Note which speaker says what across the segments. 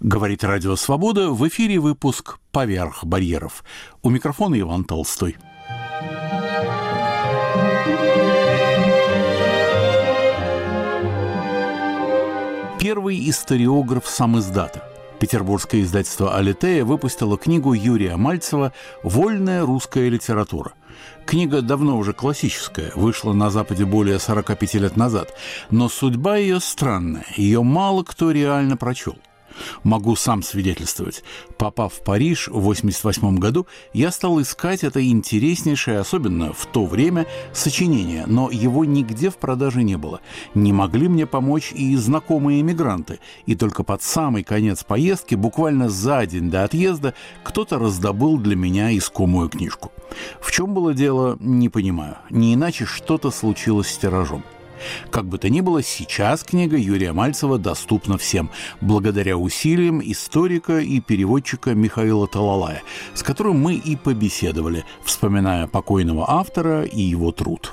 Speaker 1: Говорит Радио Свобода. В эфире выпуск «Поверх барьеров». У микрофона Иван Толстой. Первый историограф сам издата. Петербургское издательство «Алитея» выпустило книгу Юрия Мальцева «Вольная русская литература». Книга давно уже классическая, вышла на Западе более 45 лет назад, но судьба ее странная, ее мало кто реально прочел. Могу сам свидетельствовать. Попав в Париж в 88 году, я стал искать это интереснейшее, особенно в то время, сочинение, но его нигде в продаже не было. Не могли мне помочь и знакомые эмигранты, и только под самый конец поездки, буквально за день до отъезда, кто-то раздобыл для меня искомую книжку. В чем было дело, не понимаю. Не иначе что-то случилось с тиражом. Как бы то ни было, сейчас книга Юрия Мальцева доступна всем, благодаря усилиям историка и переводчика Михаила Талалая, с которым мы и побеседовали, вспоминая покойного автора и его труд.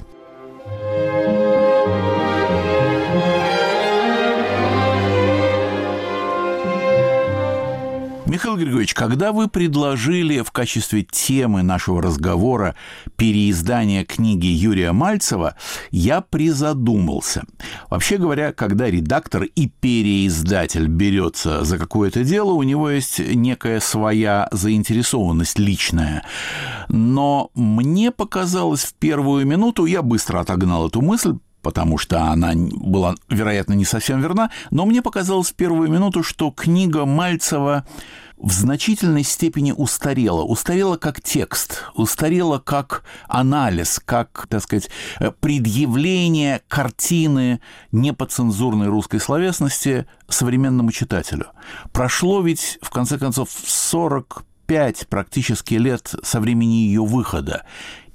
Speaker 1: Михаил Григорьевич, когда вы предложили в качестве темы нашего разговора переиздание книги Юрия Мальцева, я призадумался. Вообще говоря, когда редактор и переиздатель берется за какое-то дело, у него есть некая своя заинтересованность личная. Но мне показалось в первую минуту, я быстро отогнал эту мысль, потому что она была, вероятно, не совсем верна, но мне показалось в первую минуту, что книга Мальцева в значительной степени устарела. Устарела как текст, устарела как анализ, как, так сказать, э, предъявление картины непоцензурной русской словесности современному читателю. Прошло ведь, в конце концов, 45 практически лет со времени ее выхода.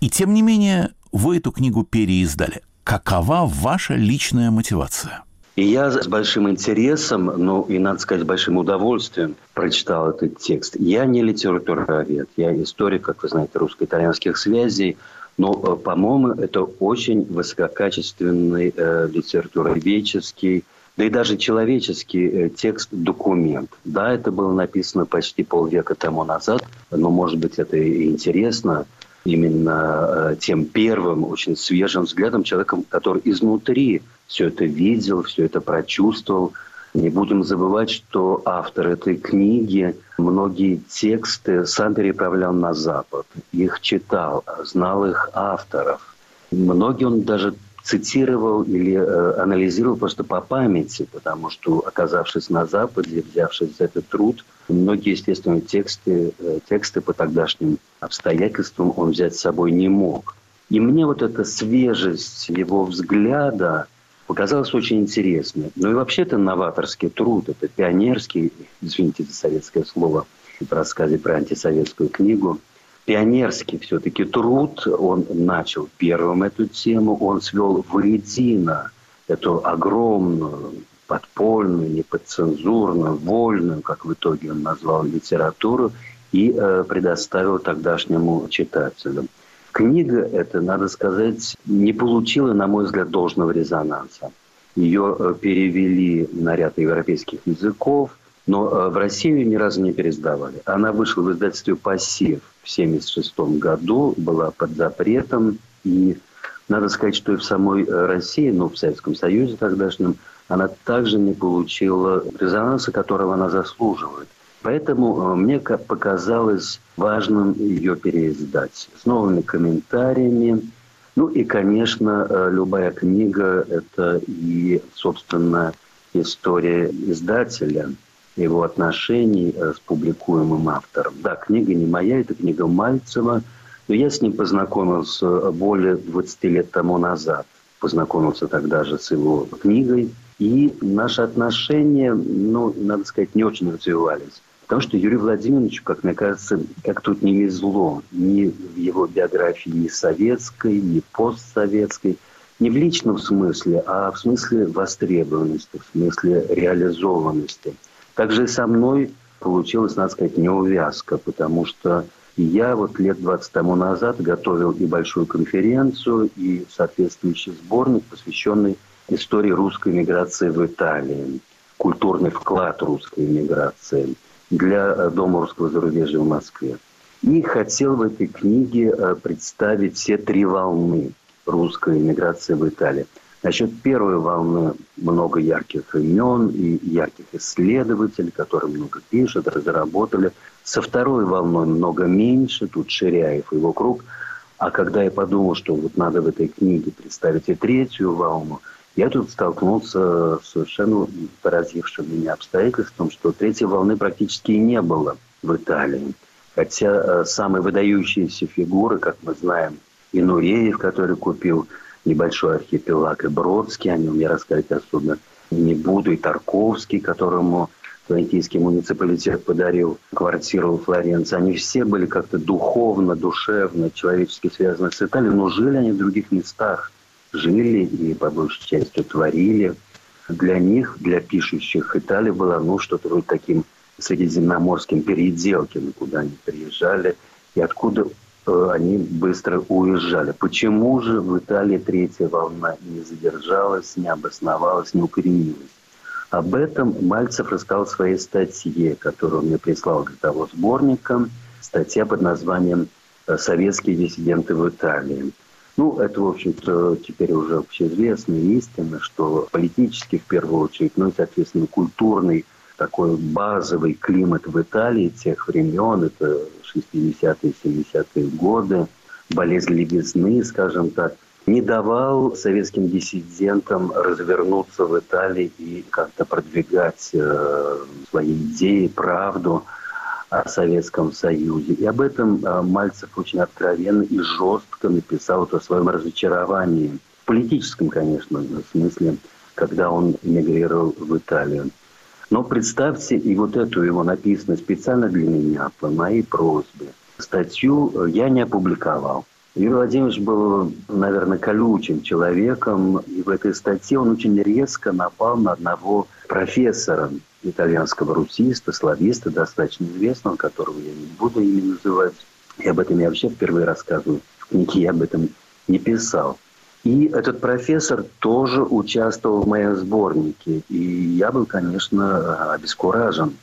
Speaker 1: И тем не менее, вы эту книгу переиздали. Какова ваша личная мотивация?
Speaker 2: И я с большим интересом, ну и, надо сказать, с большим удовольствием прочитал этот текст. Я не литературовед, я историк, как вы знаете, русско-итальянских связей, но, э, по-моему, это очень высококачественный э, литературоведческий, да и даже человеческий э, текст, документ. Да, это было написано почти полвека тому назад, но, может быть, это и интересно именно э, тем первым, очень свежим взглядом человеком, который изнутри все это видел, все это прочувствовал. Не будем забывать, что автор этой книги многие тексты сам переправлял на Запад, их читал, знал их авторов. Многие он даже цитировал или э, анализировал просто по памяти, потому что, оказавшись на Западе, взявшись за этот труд, многие, естественно, тексты, э, тексты по тогдашним обстоятельствам он взять с собой не мог. И мне вот эта свежесть его взгляда показалась очень интересной. Ну и вообще это новаторский труд, это пионерский, извините за советское слово, в рассказе про антисоветскую книгу – пионерский все-таки труд. Он начал первым эту тему, он свел воедино эту огромную, подпольную, неподцензурную, вольную, как в итоге он назвал, литературу, и э, предоставил тогдашнему читателю. Книга эта, надо сказать, не получила, на мой взгляд, должного резонанса. Ее э, перевели на ряд европейских языков, но э, в Россию ни разу не пересдавали. Она вышла в издательстве «Пассив» в 1976 году, была под запретом. И надо сказать, что и в самой России, ну, в Советском Союзе тогдашнем, она также не получила резонанса, которого она заслуживает. Поэтому э, мне показалось важным ее переиздать с новыми комментариями. Ну и, конечно, любая книга – это и, собственно, история издателя – его отношений э, с публикуемым автором. Да, книга не моя, это книга Мальцева, но я с ним познакомился э, более 20 лет тому назад. Познакомился тогда же с его книгой. И наши отношения, ну, надо сказать, не очень развивались. Потому что Юрию Владимировичу, как мне кажется, как тут не везло ни в его биографии ни советской, ни постсоветской, не в личном смысле, а в смысле востребованности, в смысле реализованности – также и со мной получилась, надо сказать, неувязка, потому что я вот лет 20 тому назад готовил и большую конференцию, и соответствующий сборник, посвященный истории русской миграции в Италии. культурный вклад русской иммиграции для э, Дома русского зарубежья в Москве. И хотел в этой книге э, представить все три волны русской иммиграции в Италии. Насчет первой волны много ярких имен и ярких исследователей, которые много пишут, разработали. Со второй волной много меньше, тут Ширяев и его круг. А когда я подумал, что вот надо в этой книге представить и третью волну, я тут столкнулся с совершенно поразившим меня обстоятельством, что третьей волны практически и не было в Италии. Хотя э, самые выдающиеся фигуры, как мы знаем, и Нуреев, который купил небольшой архипелаг, и Бродский, о нем я рассказать особо не буду, и Тарковский, которому флорентийский муниципалитет подарил квартиру в Флоренции. Они все были как-то духовно, душевно, человечески связаны с Италией, но жили они в других местах. Жили и, по большей части, творили. Для них, для пишущих, Италия была, ну, что-то вроде таким средиземноморским переделками, куда они приезжали, и откуда э, они быстро уезжали. Почему же в Италии третья волна не задержалась, не обосновалась, не укоренилась? Об этом Мальцев рассказал в своей статье, которую он мне прислал для того сборника. Статья под названием «Советские диссиденты в Италии». Ну, это, в общем-то, теперь уже общеизвестная истина, что политически, в первую очередь, ну и, соответственно, культурный такой базовый климат в Италии тех времен, это 60-е, 70-е годы, болезнь левизны, скажем так – не давал советским диссидентам развернуться в Италии и как-то продвигать э, свои идеи, правду Советском Союзе. И об этом э, Мальцев очень откровенно и жестко написал вот о своем разочаровании. В политическом, конечно, смысле, когда он эмигрировал в Италию. Но представьте, и вот эту его написанную специально для меня, по моей просьбе, статью я не опубликовал. Юрий Владимирович был, наверное, колючим человеком, и в этой статье он очень резко напал на одного профессора итальянского русиста, слависта, достаточно известного, которого я не буду имя называть. И об этом я вообще впервые рассказываю. В книге я об этом не писал. И этот профессор тоже участвовал в моем сборнике. И я был, конечно, обескуражен.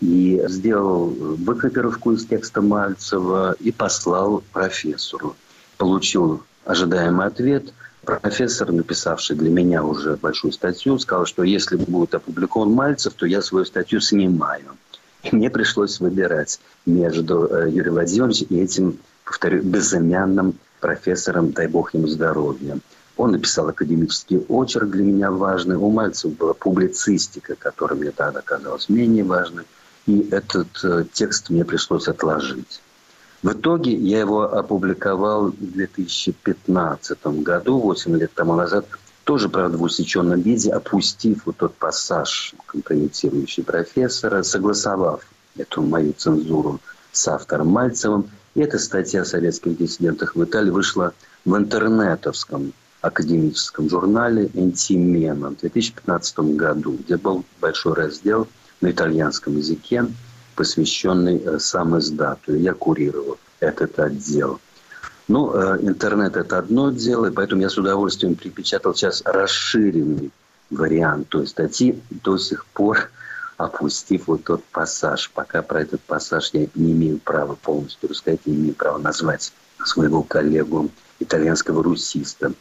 Speaker 2: И сделал выкопировку из текста Мальцева и послал профессору получил ожидаемый ответ. Профессор, написавший для меня уже большую статью, сказал, что если будет опубликован Мальцев, то я свою статью снимаю. И мне пришлось выбирать между э, Юрием Владимировичем и этим, повторю, безымянным профессором, дай бог ему здоровья. Он написал академический очерк для меня важный. У Мальцева была публицистика, которая мне тогда казалась менее важной. И этот э, текст мне пришлось отложить. В итоге я его опубликовал в 2015 году, 8 лет тому назад, тоже, правда, в усеченном виде, опустив вот тот пассаж, компрометирующий профессора, согласовав эту мою цензуру с автором Мальцевым. И эта статья о советских диссидентах в Италии вышла в интернетовском академическом журнале «Интимена» в 2015 году, где был большой раздел на итальянском языке посвященный э, сам издату. Я курировал этот отдел. Ну, э, интернет – это одно дело, и поэтому я с удовольствием припечатал сейчас расширенный вариант той статьи, до сих пор опустив вот тот пассаж. Пока про этот пассаж я не имею права полностью рассказать, не имею права назвать своего коллегу итальянского русиста.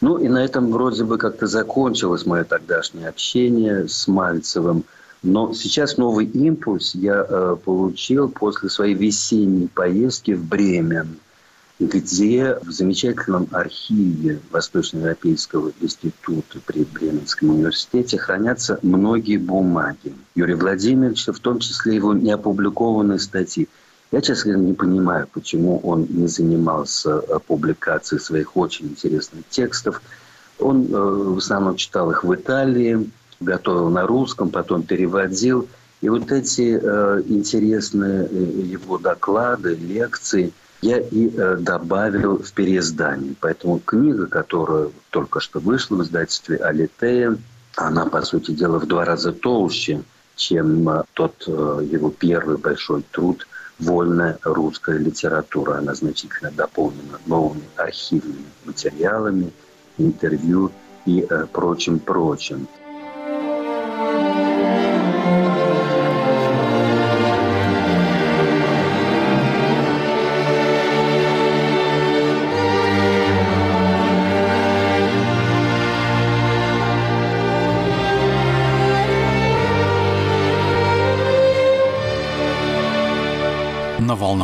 Speaker 2: Ну и на этом вроде бы как-то закончилось мое тогдашнее общение с Мальцевым – но сейчас новый импульс я э, получил после своей весенней поездки в Бремен, где в замечательном архиве Восточноевропейского института при Бременском университете хранятся многие бумаги Юрия Владимировича, в том числе его неопубликованные статьи. Я, честно говоря, не понимаю, почему он не занимался публикацией своих очень интересных текстов. Он э, в основном читал их в Италии, готовил на русском, потом переводил. И вот эти э, интересные э, его доклады, лекции я и э, добавил в переиздание. Поэтому книга, которая только что вышла в издательстве «Алитея», она, по сути дела, в два раза толще, чем э, тот э, его первый большой труд «Вольная русская литература». Она значительно дополнена новыми архивными материалами, интервью и э, прочим-прочим.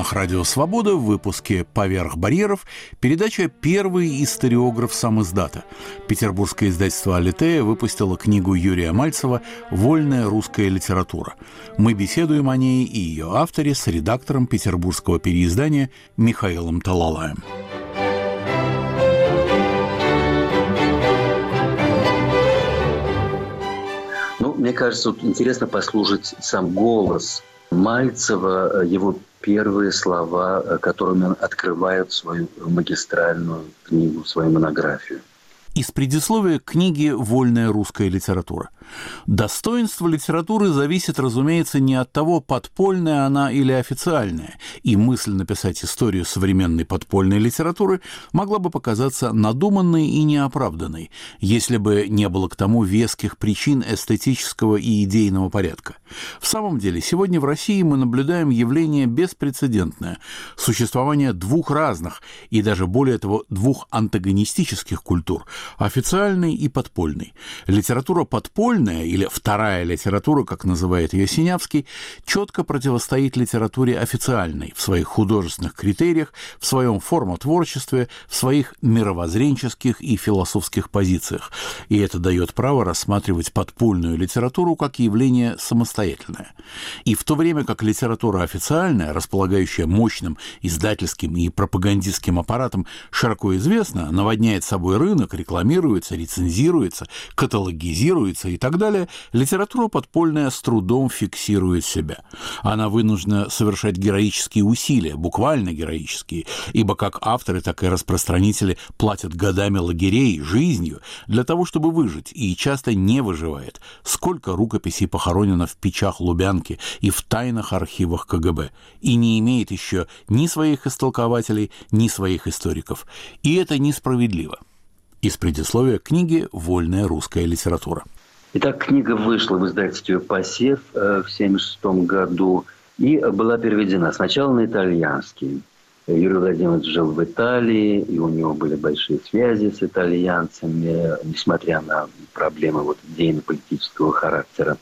Speaker 1: Волнах Радио Свобода в выпуске «Поверх барьеров» передача «Первый историограф сам издата». Петербургское издательство «Алитея» выпустило книгу Юрия Мальцева «Вольная русская литература». Мы беседуем о ней и ее авторе с редактором петербургского переиздания Михаилом Талалаем.
Speaker 2: Ну, мне кажется, вот интересно послушать сам голос Мальцева, его первые слова, э, которыми он открывает свою магистральную книгу, свою монографию.
Speaker 1: Из предисловия книги «Вольная русская литература». Достоинство литературы зависит, разумеется, не от того, подпольная она или официальная, и мысль написать историю современной подпольной литературы могла бы показаться надуманной и неоправданной, если бы не было к тому веских причин эстетического и идейного порядка. В самом деле, сегодня в России мы наблюдаем явление беспрецедентное – существование двух разных и даже более того двух антагонистических культур – официальной и подпольной. Литература подпольная подпольная или вторая литература, как называет ее Синявский, четко противостоит литературе официальной в своих художественных критериях, в своем формотворчестве, в своих мировоззренческих и философских позициях. И это дает право рассматривать подпольную литературу как явление самостоятельное. И в то время как литература официальная, располагающая мощным издательским и пропагандистским аппаратом, широко известна, наводняет собой рынок, рекламируется, рецензируется, каталогизируется и так так далее, литература подпольная с трудом фиксирует себя. Она вынуждена совершать героические усилия, буквально героические, ибо как авторы, так и распространители платят годами лагерей, жизнью, для того, чтобы выжить, и часто не выживает. Сколько рукописей похоронено в печах Лубянки и в тайных архивах КГБ, и не имеет еще ни своих истолкователей, ни своих историков. И это несправедливо. Из предисловия книги «Вольная русская литература».
Speaker 2: Итак, книга вышла в издательстве «Посев» э, в 1976 году и была переведена сначала на итальянский. Юрий Владимирович жил в Италии, и у него были большие связи с итальянцами, несмотря на проблемы вот, идейно-политического характера.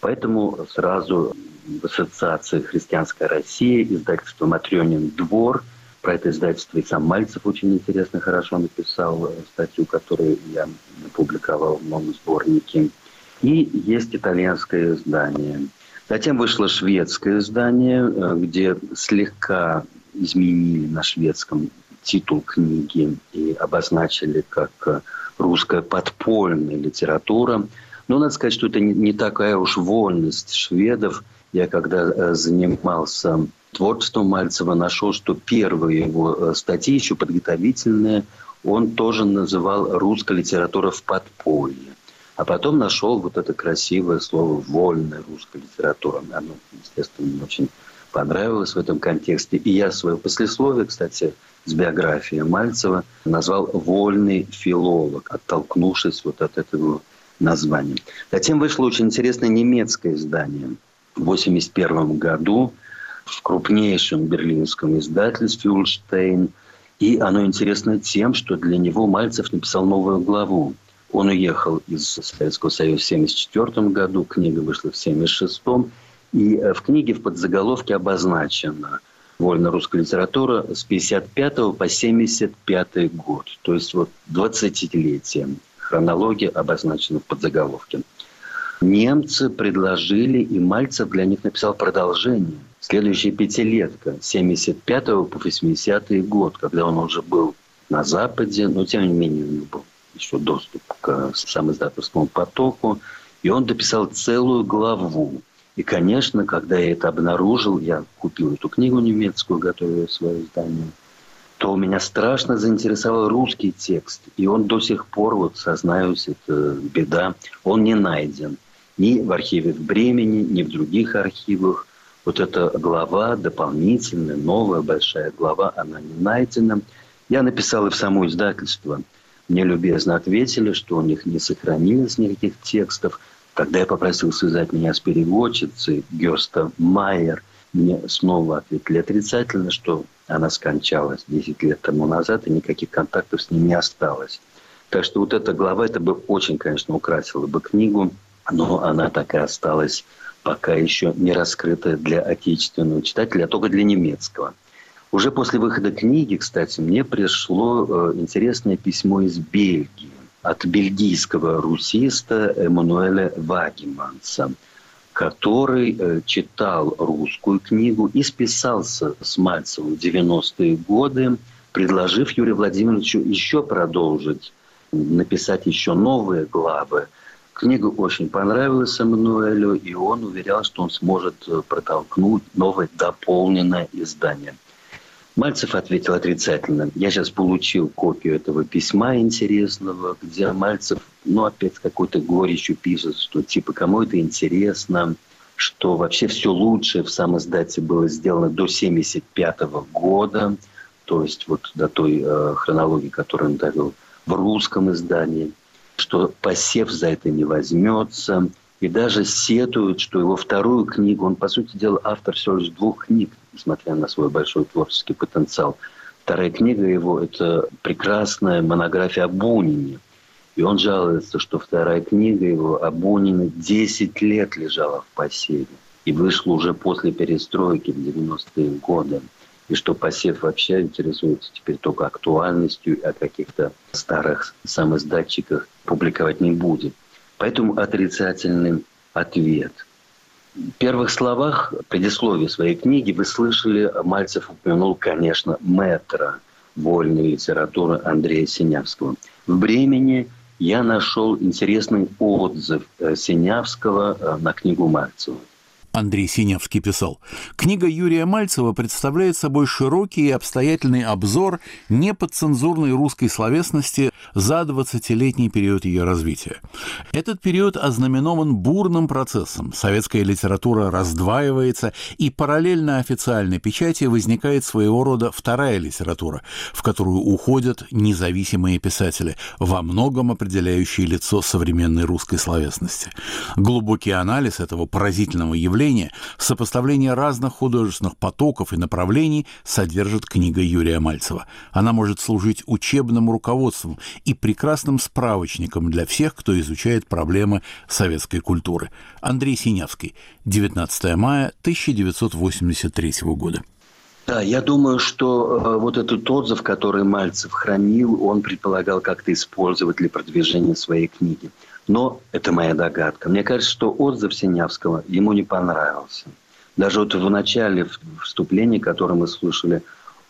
Speaker 2: Поэтому сразу в ассоциации «Христианская Россия» издательство «Матрёнин двор» про это издательство и сам Мальцев очень интересно, хорошо написал статью, которую я опубликовал в новом сборнике – и есть итальянское издание. Затем вышло шведское издание, э, где слегка изменили на шведском титул книги и обозначили как э, русская подпольная литература. Но надо сказать, что это не такая уж вольность шведов. Я когда э, занимался творчеством Мальцева, нашел, что первые его статьи, еще подготовительные, он тоже называл «Русская литература в подполье». А потом нашел вот это красивое слово «вольная русская литература». Оно, естественно, мне очень понравилось в этом контексте. И я свое послесловие, кстати, с биографией Мальцева назвал «вольный филолог», оттолкнувшись вот от этого названия. Затем вышло очень интересное немецкое издание в 1981 году в крупнейшем берлинском издательстве «Ульштейн». И оно интересно тем, что для него Мальцев написал новую главу он уехал из Советского Союза в 1974 году, книга вышла в 1976 и э, в книге в подзаголовке обозначено вольно русская литература с 55 по 75 год. То есть вот 20-летие. Хронология обозначена в подзаголовке. Немцы предложили, и Мальцев для них написал продолжение. Следующая пятилетка, с 75 по 80 год, когда он уже был на Западе, но тем не менее у него был еще доступ к самоиздательскому потоку. И он дописал целую главу. И, конечно, когда я это обнаружил, я купил эту книгу немецкую, готовя свое издание, то меня страшно заинтересовал русский текст. И он до сих пор, вот сознаюсь, это беда, он не найден. Ни в архиве в Бремени, ни в других архивах. Вот эта глава дополнительная, новая большая глава, она не найдена. Я написал и в само издательство – мне любезно ответили, что у них не сохранилось никаких текстов. Когда я попросил связать меня с переводчицей Герста Майер, мне снова ответили отрицательно, что она скончалась 10 лет тому назад, и никаких контактов с ним не осталось. Так что вот эта глава, это бы очень, конечно, украсила бы книгу, но она так и осталась пока еще не раскрытая для отечественного читателя, а только для немецкого. Уже после выхода книги, кстати, мне пришло э, интересное письмо из Бельгии от бельгийского русиста Эммануэля Вагиманса, который э, читал русскую книгу и списался с Мальцевым в 90-е годы, предложив Юрию Владимировичу еще продолжить, написать еще новые главы. Книга очень понравилась Эммануэлю, и он уверял, что он сможет э, протолкнуть новое дополненное издание. Мальцев ответил отрицательно. Я сейчас получил копию этого письма интересного, где Мальцев, ну, опять с какой-то горечью пишет, что типа кому это интересно, что вообще все лучшее в самом издате было сделано до 1975 года, то есть вот до той э, хронологии, которую он довел в русском издании, что посев за это не возьмется, и даже сетует, что его вторую книгу, он, по сути дела, автор всего лишь двух книг, несмотря на свой большой творческий потенциал. Вторая книга его – это прекрасная монография о Бунине. И он жалуется, что вторая книга его о Бунине 10 лет лежала в посеве. И вышла уже после перестройки в 90-е годы. И что посев вообще интересуется теперь только актуальностью, а каких-то старых самоиздатчиках публиковать не будет. Поэтому отрицательный ответ. Первых словах предисловия своей книги вы слышали, Мальцев упомянул, конечно, мэтра вольной литературы Андрея Синявского. В «Бремени» я нашел интересный отзыв э, Синявского э, на книгу Мальцева.
Speaker 1: Андрей Синявский писал, книга Юрия Мальцева представляет собой широкий и обстоятельный обзор неподцензурной русской словесности за 20-летний период ее развития. Этот период ознаменован бурным процессом. Советская литература раздваивается, и параллельно официальной печати возникает своего рода вторая литература, в которую уходят независимые писатели, во многом определяющие лицо современной русской словесности. Глубокий анализ этого поразительного явления мышления, сопоставление разных художественных потоков и направлений содержит книга Юрия Мальцева. Она может служить учебным руководством и прекрасным справочником для всех, кто изучает проблемы советской культуры. Андрей Синявский, 19 мая 1983 года.
Speaker 2: Да, я думаю, что э, вот этот отзыв, который Мальцев хранил, он предполагал как-то использовать для продвижения своей книги. Но это моя догадка. Мне кажется, что отзыв Синявского ему не понравился. Даже вот в начале вступления, которое мы слушали,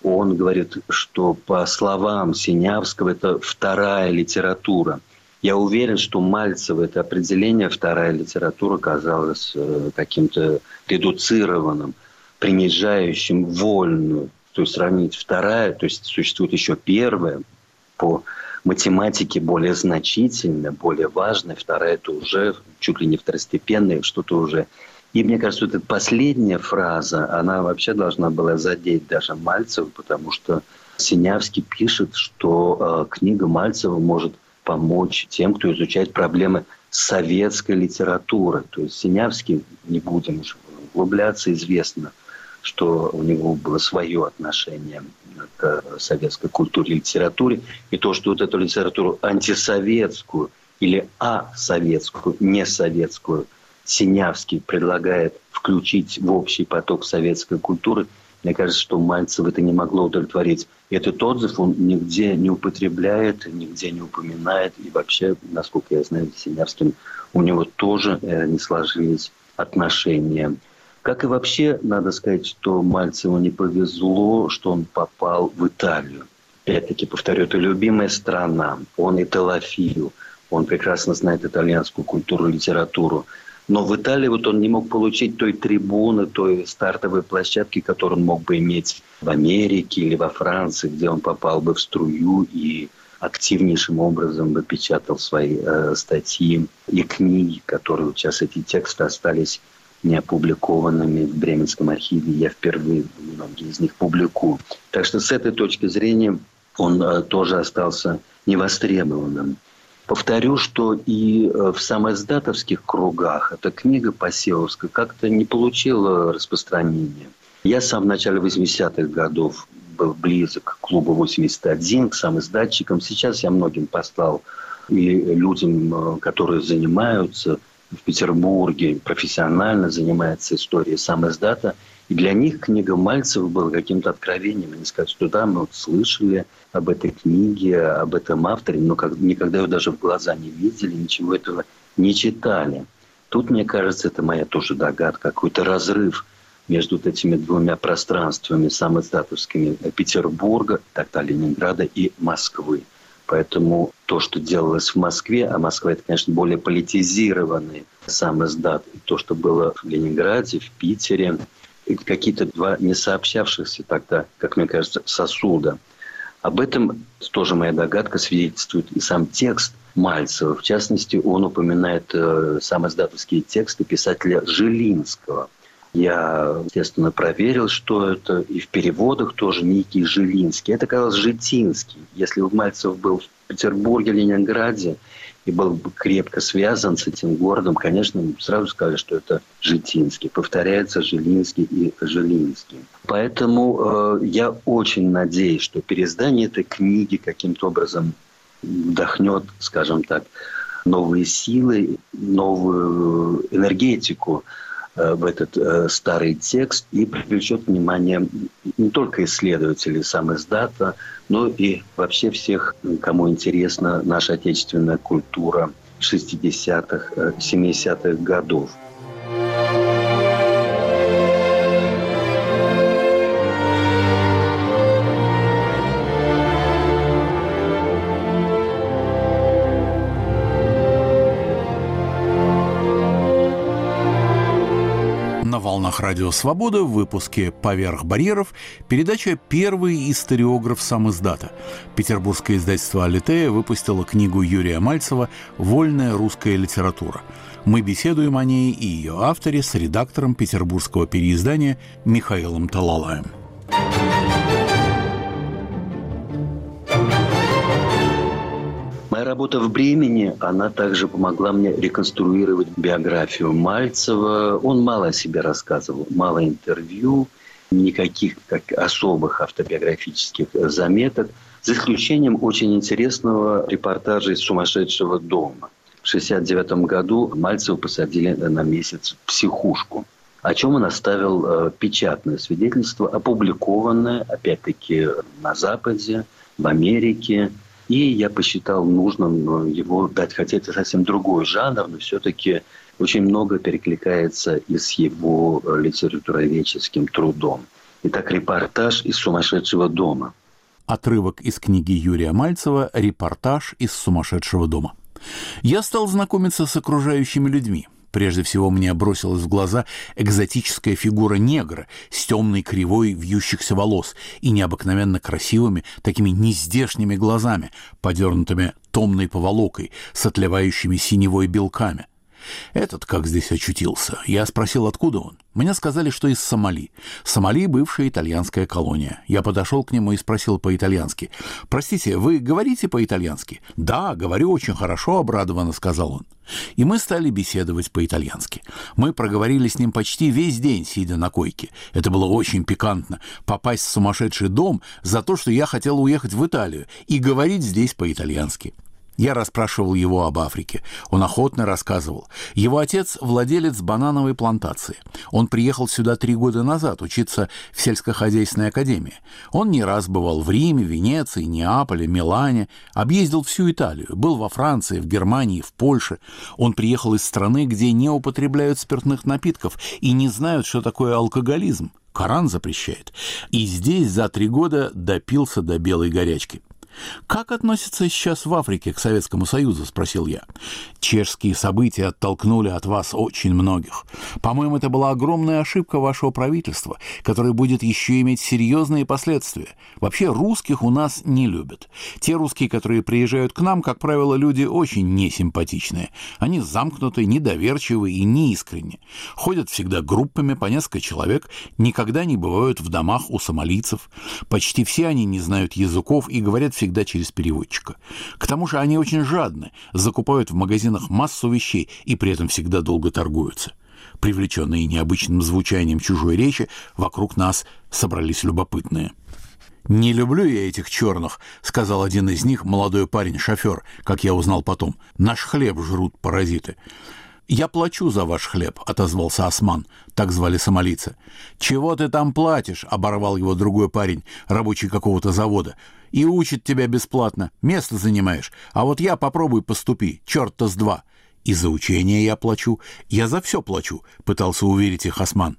Speaker 2: он говорит, что по словам Синявского это вторая литература. Я уверен, что Мальцева это определение вторая литература казалось э, каким-то редуцированным, принижающим вольную. То есть сравнить вторая, то есть существует еще первая по математики более значительно, более важно, вторая это уже чуть ли не второстепенная, что-то уже. И мне кажется, вот эта последняя фраза, она вообще должна была задеть даже Мальцева, потому что Синявский пишет, что э, книга Мальцева может помочь тем, кто изучает проблемы советской литературы. То есть Синявский, не будем углубляться, известно, что у него было свое отношение к советской культуре литературе, и то, что вот эту литературу антисоветскую или асоветскую, не советскую, Синявский предлагает включить в общий поток советской культуры, мне кажется, что Мальцев это не могло удовлетворить. Этот отзыв он нигде не употребляет, нигде не упоминает. И вообще, насколько я знаю, с Синявским у него тоже э, не сложились отношения. Как и вообще, надо сказать, что Мальцеву не повезло, что он попал в Италию. Опять-таки, повторю, это любимая страна. Он италофил. Он прекрасно знает итальянскую культуру, литературу. Но в Италии вот он не мог получить той трибуны, той стартовой площадки, которую он мог бы иметь в Америке или во Франции, где он попал бы в струю и активнейшим образом бы печатал свои э, статьи и книги, которые сейчас эти тексты остались не опубликованными в Бременском архиве. Я впервые многие из них публикую. Так что с этой точки зрения он э, тоже остался невостребованным. Повторю, что и э, в самоиздатовских кругах эта книга Посевовская как-то не получила распространения. Я сам в начале 80-х годов был близок к клубу 81, к самоиздатчикам. Сейчас я многим послал и людям, э, которые занимаются в Петербурге профессионально занимается историей сам издата. И для них книга Мальцева была каким-то откровением. Они сказали, что да, мы вот слышали об этой книге, об этом авторе, но как, никогда ее даже в глаза не видели, ничего этого не читали. Тут, мне кажется, это моя тоже догадка, какой-то разрыв между вот этими двумя пространствами самоиздатовскими Петербурга, тогда Ленинграда и Москвы. Поэтому то, что делалось в Москве, а Москва это, конечно, более политизированный сам издат, и то, что было в Ленинграде, в Питере, какие-то два не сообщавшихся тогда, как мне кажется, сосуда. Об этом тоже моя догадка свидетельствует и сам текст Мальцева. В частности, он упоминает э, сам издатовские тексты писателя Жилинского. Я, естественно, проверил, что это, и в переводах тоже некий Жилинский. Это казалось Житинский. Если Мальцев был в Петербурге, Ленинграде, и был крепко связан с этим городом, конечно, сразу сказали, что это Житинский. Повторяется Жилинский и Жилинский. Поэтому э, я очень надеюсь, что переиздание этой книги каким-то образом вдохнет, скажем так, новые силы, новую энергетику в этот э, старый текст и привлечет внимание не только исследователей сам издата, но и вообще всех, кому интересна наша отечественная культура 60-х, 70-х э, годов.
Speaker 1: Волнах Радио Свобода в выпуске «Поверх барьеров» передача «Первый историограф сам издата». Петербургское издательство «Алитея» выпустило книгу Юрия Мальцева «Вольная русская литература». Мы беседуем о ней и ее авторе с редактором петербургского переиздания Михаилом Талалаем.
Speaker 2: Работа в Бремени, она также помогла мне реконструировать биографию Мальцева. Он мало о себе рассказывал, мало интервью, никаких как особых автобиографических заметок, за исключением очень интересного репортажа из «Сумасшедшего дома». В 1969 году Мальцева посадили на месяц в психушку о чем он оставил э, печатное свидетельство, опубликованное, опять-таки, на Западе, в Америке, и я посчитал нужным его дать, хотя это совсем другой жанр, но все-таки очень много перекликается и с его э, литературоведческим трудом. Итак, репортаж из «Сумасшедшего дома».
Speaker 1: Отрывок из книги Юрия Мальцева «Репортаж из сумасшедшего дома». Я стал знакомиться с окружающими людьми. Прежде всего мне бросилась в глаза экзотическая фигура негра с темной кривой вьющихся волос и необыкновенно красивыми, такими нездешними глазами, подернутыми томной поволокой с отливающими синевой белками – этот как здесь очутился? Я спросил, откуда он. Мне сказали, что из Сомали. Сомали – бывшая итальянская колония. Я подошел к нему и спросил по-итальянски. «Простите, вы говорите по-итальянски?» «Да, говорю очень хорошо», – обрадованно сказал он. И мы стали беседовать по-итальянски. Мы проговорили с ним почти весь день, сидя на койке. Это было очень пикантно – попасть в сумасшедший дом за то, что я хотел уехать в Италию и говорить здесь по-итальянски. Я расспрашивал его об Африке. Он охотно рассказывал. Его отец – владелец банановой плантации. Он приехал сюда три года назад учиться в сельскохозяйственной академии. Он не раз бывал в Риме, Венеции, Неаполе, Милане, объездил всю Италию, был во Франции, в Германии, в Польше. Он приехал из страны, где не употребляют спиртных напитков и не знают, что такое алкоголизм. Коран запрещает. И здесь за три года допился до белой горячки. «Как относится сейчас в Африке к Советскому Союзу?» – спросил я. «Чешские события оттолкнули от вас очень многих. По-моему, это была огромная ошибка вашего правительства, которая будет еще иметь серьезные последствия. Вообще русских у нас не любят. Те русские, которые приезжают к нам, как правило, люди очень несимпатичные. Они замкнуты, недоверчивы и неискренни. Ходят всегда группами по несколько человек, никогда не бывают в домах у сомалийцев. Почти все они не знают языков и говорят всегда через переводчика. К тому же они очень жадны, закупают в магазинах массу вещей и при этом всегда долго торгуются. Привлеченные необычным звучанием чужой речи, вокруг нас собрались любопытные. «Не люблю я этих черных», — сказал один из них, молодой парень-шофер, как я узнал потом. «Наш хлеб жрут паразиты». «Я плачу за ваш хлеб», — отозвался Осман, так звали сомалийца. «Чего ты там платишь?» — оборвал его другой парень, рабочий какого-то завода. «И учит тебя бесплатно, место занимаешь. А вот я попробуй поступи, черт-то с два». И за учение я плачу, я за все плачу, пытался уверить их Осман.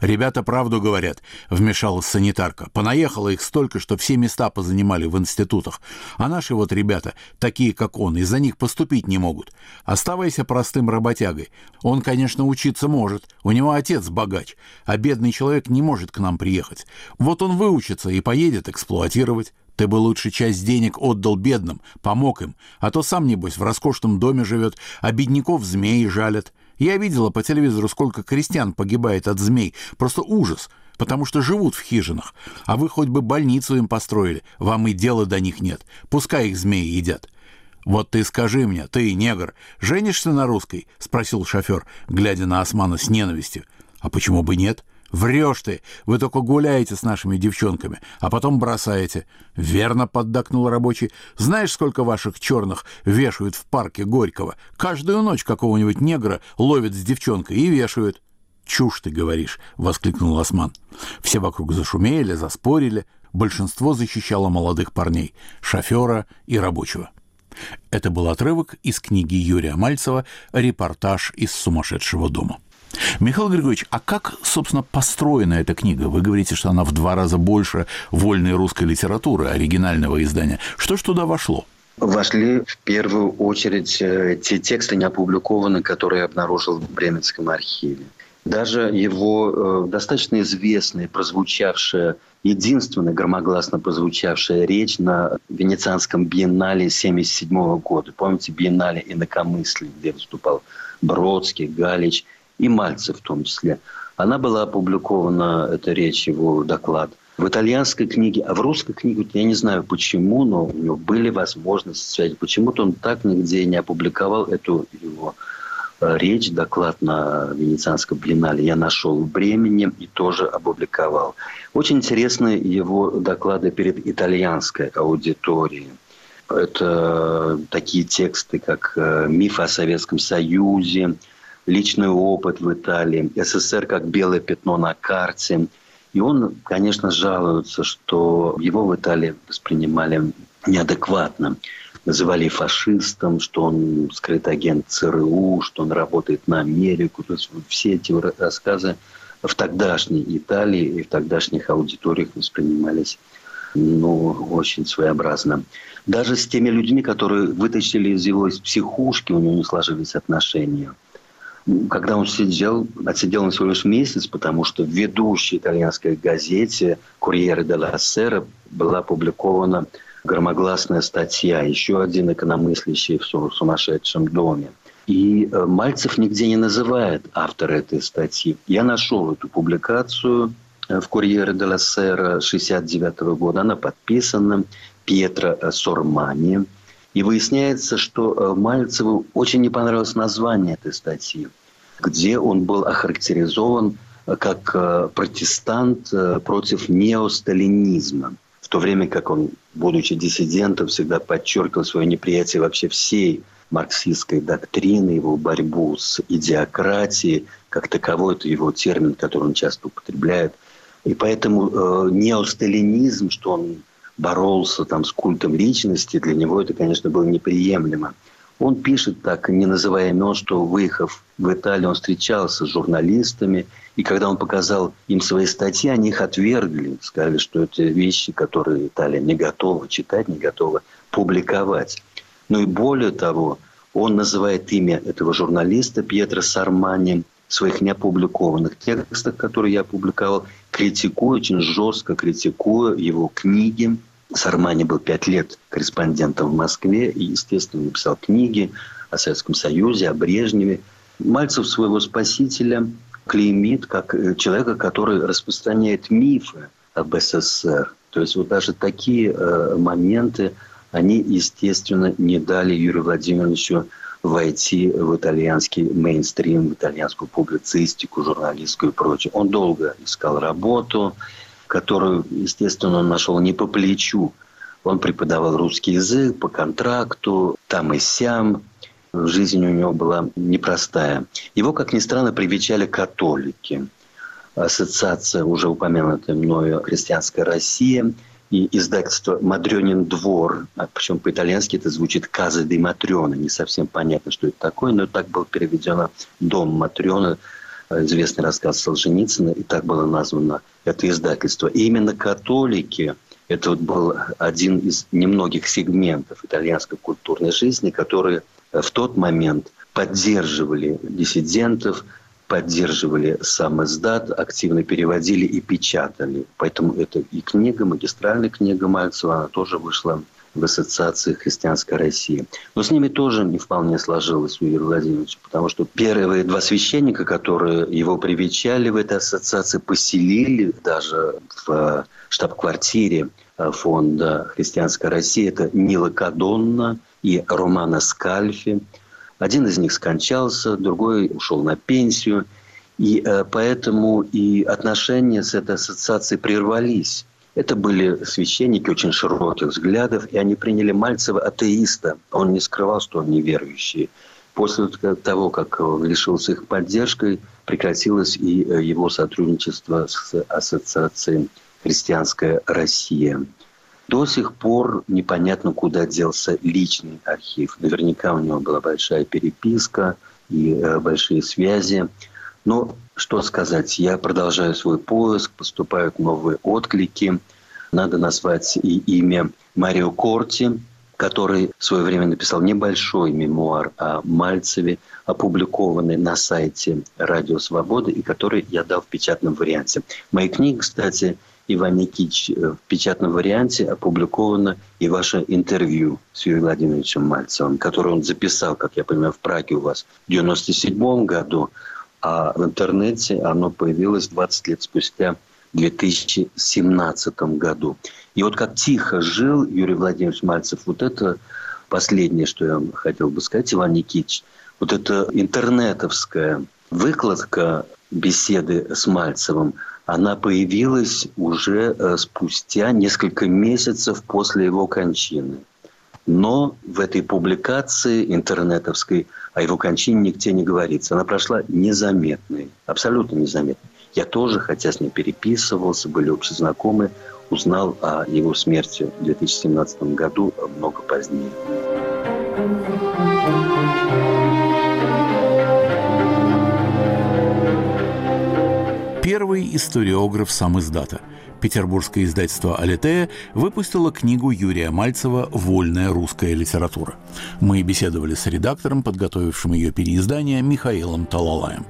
Speaker 1: Ребята правду говорят, вмешалась санитарка. Понаехало их столько, что все места позанимали в институтах. А наши вот ребята, такие как он, из-за них поступить не могут. Оставайся простым работягой. Он, конечно, учиться может. У него отец богач, а бедный человек не может к нам приехать. Вот он выучится и поедет эксплуатировать. Ты бы лучше часть денег отдал бедным, помог им, а то сам, небось, в роскошном доме живет, а бедняков змеи жалят. Я видела по телевизору, сколько крестьян погибает от змей. Просто ужас, потому что живут в хижинах. А вы хоть бы больницу им построили, вам и дела до них нет. Пускай их змеи едят. «Вот ты скажи мне, ты, негр, женишься на русской?» — спросил шофер, глядя на Османа с ненавистью. «А почему бы нет?» Врешь ты. Вы только гуляете с нашими девчонками, а потом бросаете. Верно, поддакнул рабочий. Знаешь, сколько ваших черных вешают в парке Горького? Каждую ночь какого-нибудь негра ловят с девчонкой и вешают. «Чушь ты говоришь!» — воскликнул Осман. Все вокруг зашумели, заспорили. Большинство защищало молодых парней, шофера и рабочего. Это был отрывок из книги Юрия Мальцева «Репортаж из сумасшедшего дома». Михаил Григорьевич, а как, собственно, построена эта книга? Вы говорите, что она в два раза больше вольной русской литературы, оригинального издания. Что ж туда вошло?
Speaker 2: Вошли в первую очередь э, те тексты, не опубликованные, которые обнаружил в Бременском архиве. Даже его э, достаточно известная, прозвучавшая, единственная громогласно прозвучавшая речь на Венецианском биеннале 1977 года. Помните, биеннале инакомыслия, где выступал Бродский, Галич – и Мальцев в том числе. Она была опубликована, эта речь, его доклад, в итальянской книге, а в русской книге, я не знаю почему, но у него были возможности связи. Почему-то он так нигде не опубликовал эту его э, речь, доклад на Венецианском биеннале я нашел в Бремени и тоже опубликовал. Очень интересны его доклады перед итальянской аудиторией. Это такие тексты, как э, «Миф о Советском Союзе», личный опыт в Италии, СССР как белое пятно на карте. И он, конечно, жалуется, что его в Италии воспринимали неадекватно. Называли фашистом, что он скрытый агент ЦРУ, что он работает на Америку. То есть все эти рассказы в тогдашней Италии и в тогдашних аудиториях воспринимались ну, очень своеобразно. Даже с теми людьми, которые вытащили из его из психушки, у него не сложились отношения – когда он сидел, отсидел он всего лишь месяц, потому что в ведущей итальянской газете «Курьеры де ла Сера» была опубликована громогласная статья «Еще один экономыслящий в сумасшедшем доме». И э, Мальцев нигде не называет автора этой статьи. Я нашел эту публикацию э, в «Курьере де ла Сера» 69 года. Она подписана Пьетро Сормани. И выясняется, что э, Мальцеву очень не понравилось название этой статьи, где он был охарактеризован э, как э, протестант против неосталинизма. В то время как он, будучи диссидентом, всегда подчеркивал свое неприятие вообще всей марксистской доктрины, его борьбу с идиократией, как таковой, это его термин, который он часто употребляет. И поэтому э, неосталинизм, что он боролся там с культом личности, для него это, конечно, было неприемлемо. Он пишет так, не называя имен, что выехав в Италию, он встречался с журналистами, и когда он показал им свои статьи, они их отвергли, сказали, что это вещи, которые Италия не готова читать, не готова публиковать. Ну и более того, он называет имя этого журналиста Пьетро Сармани в своих неопубликованных текстах, которые я опубликовал, критикую, очень жестко критикую его книги. Сармани был пять лет корреспондентом в Москве и, естественно, написал книги о Советском Союзе, о Брежневе. Мальцев своего спасителя клеймит как э, человека, который распространяет мифы об СССР. То есть вот даже такие э, моменты, они, естественно, не дали Юрию Владимировичу войти в итальянский мейнстрим, в итальянскую публицистику, журналистскую и прочее. Он долго искал работу, которую, естественно, он нашел не по плечу. Он преподавал русский язык по контракту, там и сям. жизнь у него была непростая. Его, как ни странно, привечали католики. Ассоциация, уже упомянутая мною, «Христианская Россия», и издательство «Мадрёнин двор», а причем по-итальянски это звучит «Каза де Матрёна», не совсем понятно, что это такое, но так было переведено «Дом Матрёна», известный рассказ Солженицына, и так было названо это издательство. И именно католики, это вот был один из немногих сегментов итальянской культурной жизни, которые в тот момент поддерживали диссидентов, поддерживали сам издат, активно переводили и печатали. Поэтому это и книга, магистральная книга Мальцева, она тоже вышла в Ассоциации христианской России. Но с ними тоже не вполне сложилось у Юрия Владимировича, потому что первые два священника, которые его привечали в этой ассоциации, поселили даже в штаб-квартире фонда «Христианская Россия». Это Нила Кадонна и Романа Скальфи. Один из них скончался, другой ушел на пенсию. И э, поэтому и отношения с этой ассоциацией прервались. Это были священники очень широких взглядов, и они приняли Мальцева атеиста. Он не скрывал, что он неверующий. После того, как лишился их поддержкой, прекратилось и э, его сотрудничество с ассоциацией «Христианская Россия». До сих пор непонятно, куда делся личный архив. Наверняка у него была большая переписка и э, большие связи. Но что сказать, я продолжаю свой поиск, поступают новые отклики. Надо назвать и имя Марио Корти, который в свое время написал небольшой мемуар о Мальцеве, опубликованный на сайте «Радио Свобода» и который я дал в печатном варианте. Мои книги, кстати, Иван Никитич, э, в печатном варианте опубликовано и ваше интервью с Юрием Владимировичем Мальцевым, которое он записал, как я понимаю, в Праге у вас в 1997 году, а в интернете оно появилось 20 лет спустя, в 2017 году. И вот как тихо жил Юрий Владимирович Мальцев, вот это последнее, что я хотел бы сказать, Иван Никитич, вот эта интернетовская выкладка беседы с Мальцевым – она появилась уже э, спустя несколько месяцев после его кончины. Но в этой публикации интернетовской о его кончине нигде не говорится. Она прошла незаметной, абсолютно незаметной. Я тоже, хотя с ним переписывался, были общезнакомы, узнал о его смерти в 2017 году много позднее.
Speaker 1: Первый историограф сам издата. Петербургское издательство «Алитея» выпустило книгу Юрия Мальцева «Вольная русская литература». Мы беседовали с редактором, подготовившим ее переиздание, Михаилом Талалаем.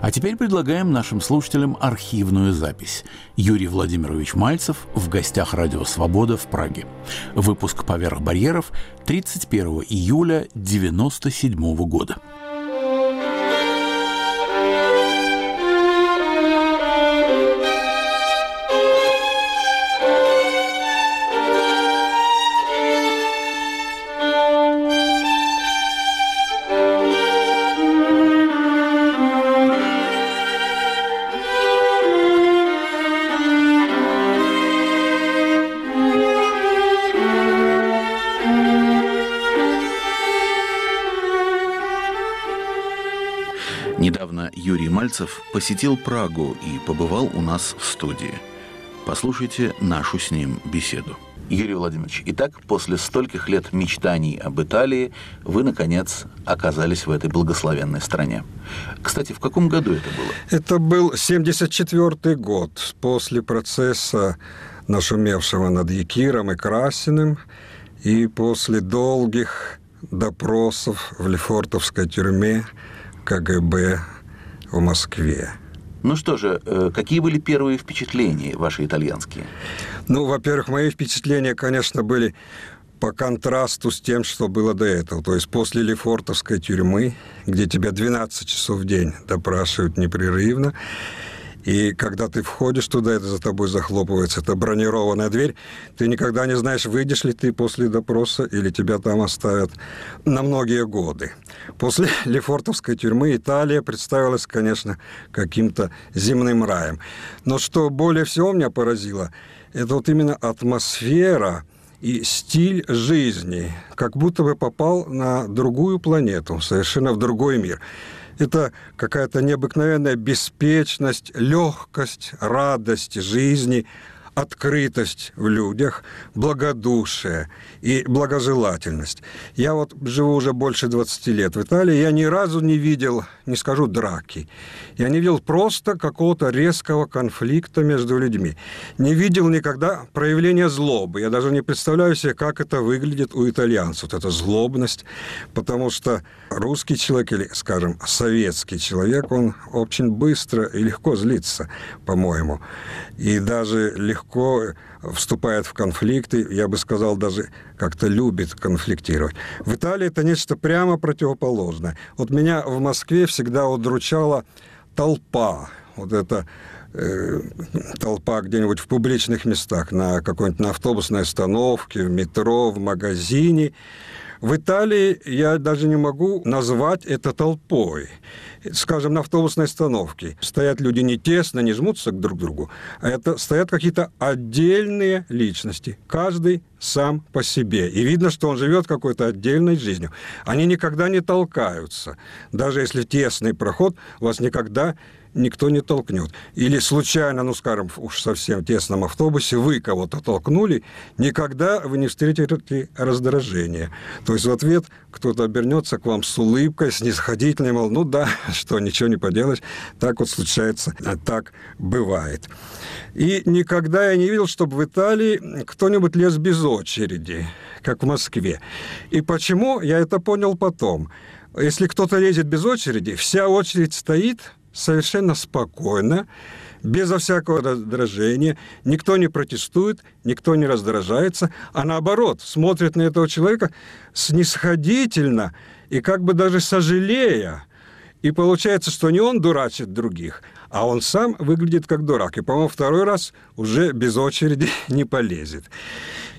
Speaker 1: А теперь предлагаем нашим слушателям архивную запись. Юрий Владимирович Мальцев в гостях «Радио Свобода» в Праге. Выпуск «Поверх барьеров» 31 июля 1997 года. Мальцев посетил Прагу и побывал у нас в студии. Послушайте нашу с ним беседу. Юрий Владимирович, итак, после стольких лет мечтаний об Италии, вы, наконец, оказались в этой благословенной стране. Кстати, в каком году это было?
Speaker 3: Это был 74 год, после процесса, нашумевшего над Якиром и Красиным, и после долгих допросов в Лефортовской тюрьме КГБ в Москве.
Speaker 1: Ну что же, э, какие были первые впечатления ваши итальянские?
Speaker 3: Ну, во-первых, мои впечатления, конечно, были по контрасту с тем, что было до этого. То есть после Лефортовской тюрьмы, где тебя 12 часов в день допрашивают непрерывно, и когда ты входишь туда, это за тобой захлопывается, это бронированная дверь, ты никогда не знаешь, выйдешь ли ты после допроса или тебя там оставят на многие годы. После Лефортовской тюрьмы Италия представилась, конечно, каким-то земным раем. Но что более всего меня поразило, это вот именно атмосфера и стиль жизни, как будто бы попал на другую планету, совершенно в другой мир. Это какая-то необыкновенная беспечность, легкость, радость жизни – открытость в людях, благодушие и благожелательность. Я вот живу уже больше 20 лет в Италии, я ни разу не видел, не скажу драки, я не видел просто какого-то резкого конфликта между людьми. Не видел никогда проявления злобы. Я даже не представляю себе, как это выглядит у итальянцев, вот эта злобность, потому что русский человек или, скажем, советский человек, он очень быстро и легко злится, по-моему. И даже легко легко вступает в конфликты, я бы сказал, даже как-то любит конфликтировать. В Италии это нечто прямо противоположное. Вот меня в Москве всегда удручала толпа. Вот это э, толпа где-нибудь в публичных местах, на какой-нибудь на автобусной остановке, в метро, в магазине. В Италии я даже не могу назвать это толпой. Скажем, на автобусной остановке стоят люди не тесно, не жмутся друг к другу, а это стоят какие-то отдельные личности, каждый сам по себе. И видно, что он живет какой-то отдельной жизнью. Они никогда не толкаются. Даже если тесный проход, вас никогда никто не толкнет. Или случайно, ну, скажем, уж совсем тесном автобусе вы кого-то толкнули, никогда вы не встретите раздражения. То есть в ответ кто-то обернется к вам с улыбкой, снисходительной, мол, ну да, что, ничего не поделаешь, так вот случается, так бывает. И никогда я не видел, чтобы в Италии кто-нибудь лез без очереди, как в Москве. И почему, я это понял потом. Если кто-то лезет без очереди, вся очередь стоит – совершенно спокойно, безо всякого раздражения, никто не протестует, никто не раздражается, а наоборот, смотрит на этого человека снисходительно и как бы даже сожалея. И получается, что не он дурачит других, а он сам выглядит как дурак. И, по-моему, второй раз уже без очереди не полезет.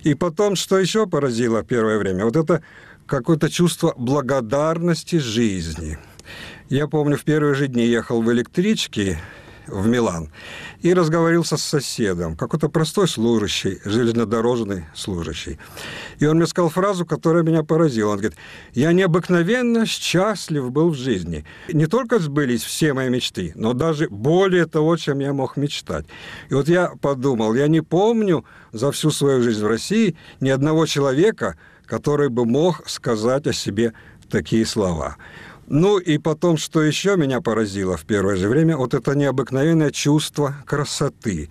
Speaker 3: И потом, что еще поразило первое время, вот это какое-то чувство благодарности жизни – я помню, в первые же дни ехал в электричке в Милан и разговорился с соседом, какой-то простой служащий, железнодорожный служащий. И он мне сказал фразу, которая меня поразила. Он говорит, я необыкновенно счастлив был в жизни. Не только сбылись все мои мечты, но даже более того, чем я мог мечтать. И вот я подумал, я не помню за всю свою жизнь в России ни одного человека, который бы мог сказать о себе такие слова. Ну и потом, что еще меня поразило в первое же время, вот это необыкновенное чувство красоты,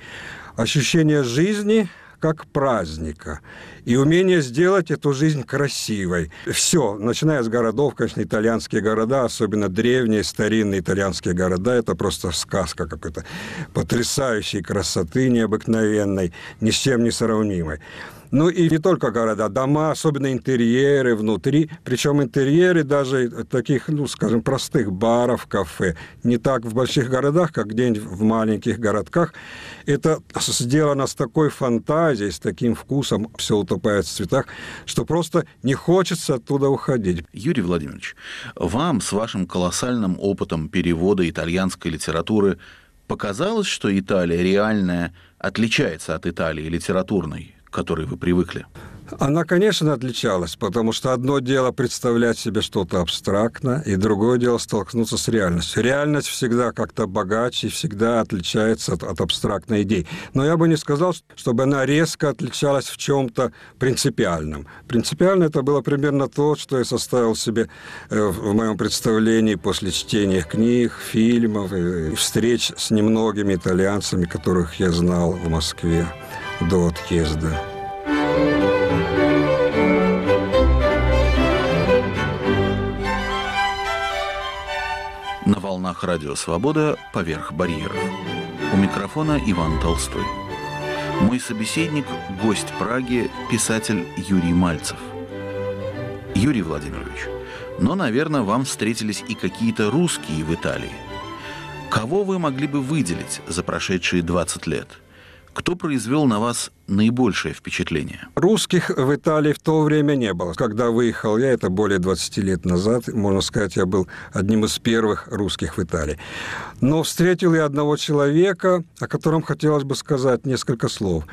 Speaker 3: ощущение жизни как праздника и умение сделать эту жизнь красивой. Все, начиная с городов, конечно, итальянские города, особенно древние, старинные итальянские города, это просто сказка какой-то потрясающей красоты, необыкновенной, ни с чем не сравнимой. Ну и не только города, дома, особенно интерьеры внутри, причем интерьеры даже таких, ну, скажем, простых баров, кафе, не так в больших городах, как где-нибудь в маленьких городках. Это сделано с такой фантазией, с таким вкусом, все утопает в цветах, что просто не хочется оттуда уходить.
Speaker 1: Юрий Владимирович, вам с вашим колоссальным опытом перевода итальянской литературы показалось, что Италия реальная отличается от Италии литературной? К которой вы привыкли?
Speaker 3: Она, конечно, отличалась, потому что одно дело представлять себе что-то абстрактно, и другое дело столкнуться с реальностью. Реальность всегда как-то богаче, всегда отличается от, от абстрактной идеи. Но я бы не сказал, чтобы она резко отличалась в чем-то принципиальном. Принципиально это было примерно то, что я составил себе э, в моем представлении после чтения книг, фильмов, и встреч с немногими итальянцами, которых я знал в Москве до отъезда.
Speaker 1: На волнах Радио Свобода «Поверх барьеров». У микрофона Иван Толстой. Мой собеседник – гость Праги, писатель Юрий Мальцев. Юрий Владимирович, но, наверное, вам встретились и какие-то русские в Италии. Кого вы могли бы выделить за прошедшие 20 лет – кто произвел на вас наибольшее впечатление?
Speaker 3: Русских в Италии в то время не было. Когда выехал я, это более 20 лет назад, можно сказать, я был одним из первых русских в Италии. Но встретил я одного человека, о котором хотелось бы сказать несколько слов.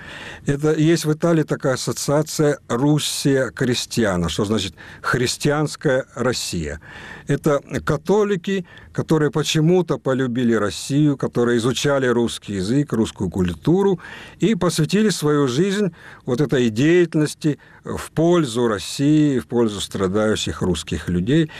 Speaker 3: Это есть в Италии такая ассоциация «Руссия крестьяна», что значит «христианская Россия». Это католики, которые почему-то полюбили Россию, которые изучали русский язык, русскую культуру и посвятили свою жизнь вот этой деятельности в пользу России, в пользу страдающих русских людей.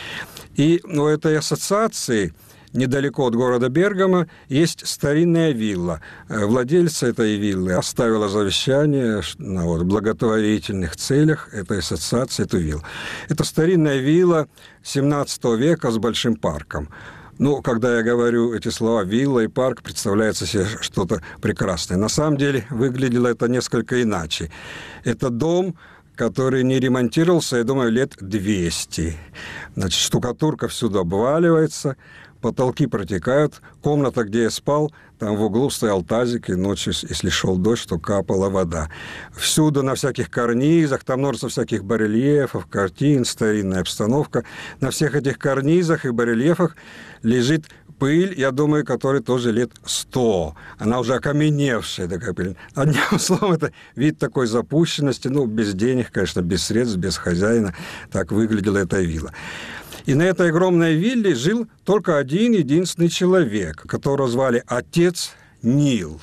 Speaker 3: И у этой ассоциации – недалеко от города Бергама есть старинная вилла. Э, владельца этой виллы оставила завещание на вот, благотворительных целях этой ассоциации, эту виллу. Это старинная вилла 17 века с большим парком. Ну, когда я говорю эти слова «вилла» и «парк», представляется себе что-то прекрасное. На самом деле выглядело это несколько иначе. Это дом, который не ремонтировался, я думаю, лет 200. Значит, штукатурка всюду обваливается, потолки протекают. Комната, где я спал, там в углу стоял тазик, и ночью, если шел дождь, то капала вода. Всюду на всяких карнизах, там множество всяких барельефов, картин, старинная обстановка. На всех этих карнизах и барельефах лежит пыль, я думаю, которой тоже лет сто. Она уже окаменевшая такая пыль. Одним словом, это вид такой запущенности, ну, без денег, конечно, без средств, без хозяина. Так выглядела эта вилла. И на этой огромной вилле жил только один единственный человек, которого звали Отец Нил.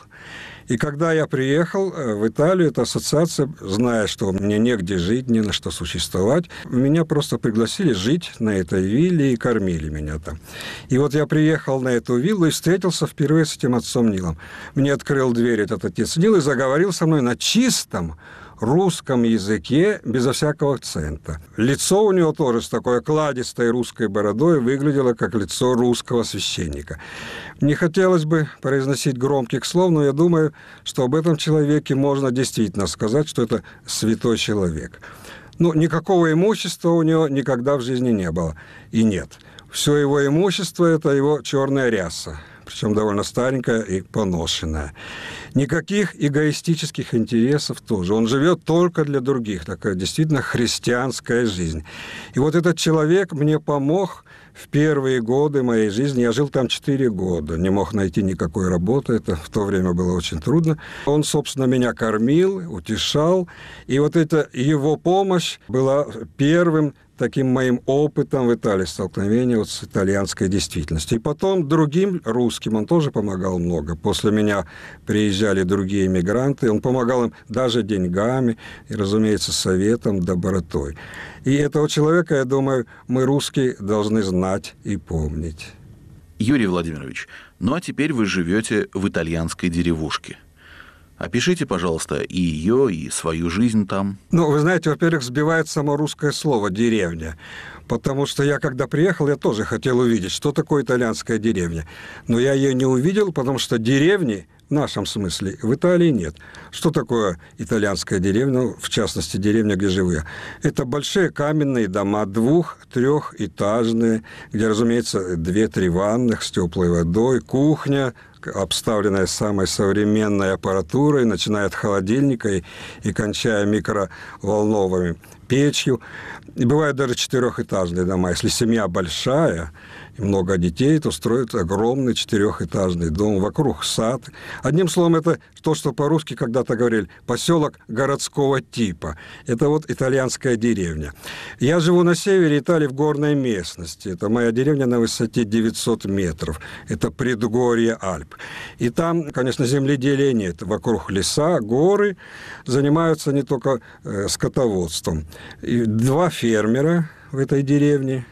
Speaker 3: И когда я приехал э, в Италию, эта ассоциация, зная, что мне негде жить, не на что существовать, меня просто пригласили жить на этой вилле и кормили меня там. И вот я приехал на эту виллу и встретился впервые с этим отцом Нилом. Мне открыл дверь этот отец Нил и заговорил со мной на чистом русском языке безо всякого акцента. Лицо у него тоже с такой окладистой русской бородой выглядело как лицо русского священника. Не хотелось бы произносить громких слов, но я думаю, что об этом человеке можно действительно сказать, что это святой человек. Ну, никакого имущества у него никогда в жизни не было. И нет. Все его имущество – это его черная ряса причем довольно старенькая и поношенная. Никаких эгоистических интересов тоже. Он живет только для других. Такая действительно христианская жизнь. И вот этот человек мне помог в первые годы моей жизни. Я жил там 4 года, не мог найти никакой работы. Это в то время было очень трудно. Он, собственно, меня кормил, утешал. И вот эта его помощь была первым таким моим опытом в Италии столкновения вот с итальянской действительностью. И потом другим русским он тоже помогал много. После меня приезжали другие мигранты, он помогал им даже деньгами и, разумеется, советом, добротой. И этого человека, я думаю, мы, русские, должны знать и помнить.
Speaker 1: Юрий Владимирович, ну а теперь вы живете в итальянской деревушке. Опишите, пожалуйста, и ее, и свою жизнь там.
Speaker 3: Ну, вы знаете, во-первых, сбивает само русское слово «деревня». Потому что я, когда приехал, я тоже хотел увидеть, что такое итальянская деревня. Но я ее не увидел, потому что деревни в нашем смысле в Италии нет. Что такое итальянская деревня, ну, в частности, деревня, где живу я? Это большие каменные дома, двух-, трехэтажные, где, разумеется, две-три ванных с теплой водой, кухня, обставленная самой современной аппаратурой, начиная от холодильника и, и кончая микроволновыми печью. И бывают даже четырехэтажные дома. Если семья большая, и много детей, то строят огромный четырехэтажный дом, вокруг сад. Одним словом, это то, что по-русски когда-то говорили, поселок городского типа. Это вот итальянская деревня. Я живу на севере Италии в горной местности. Это моя деревня на высоте 900 метров. Это предгорье Альп. И там, конечно, земледелия нет. Вокруг леса, горы. Занимаются не только э, скотоводством. И два фермера в этой деревне.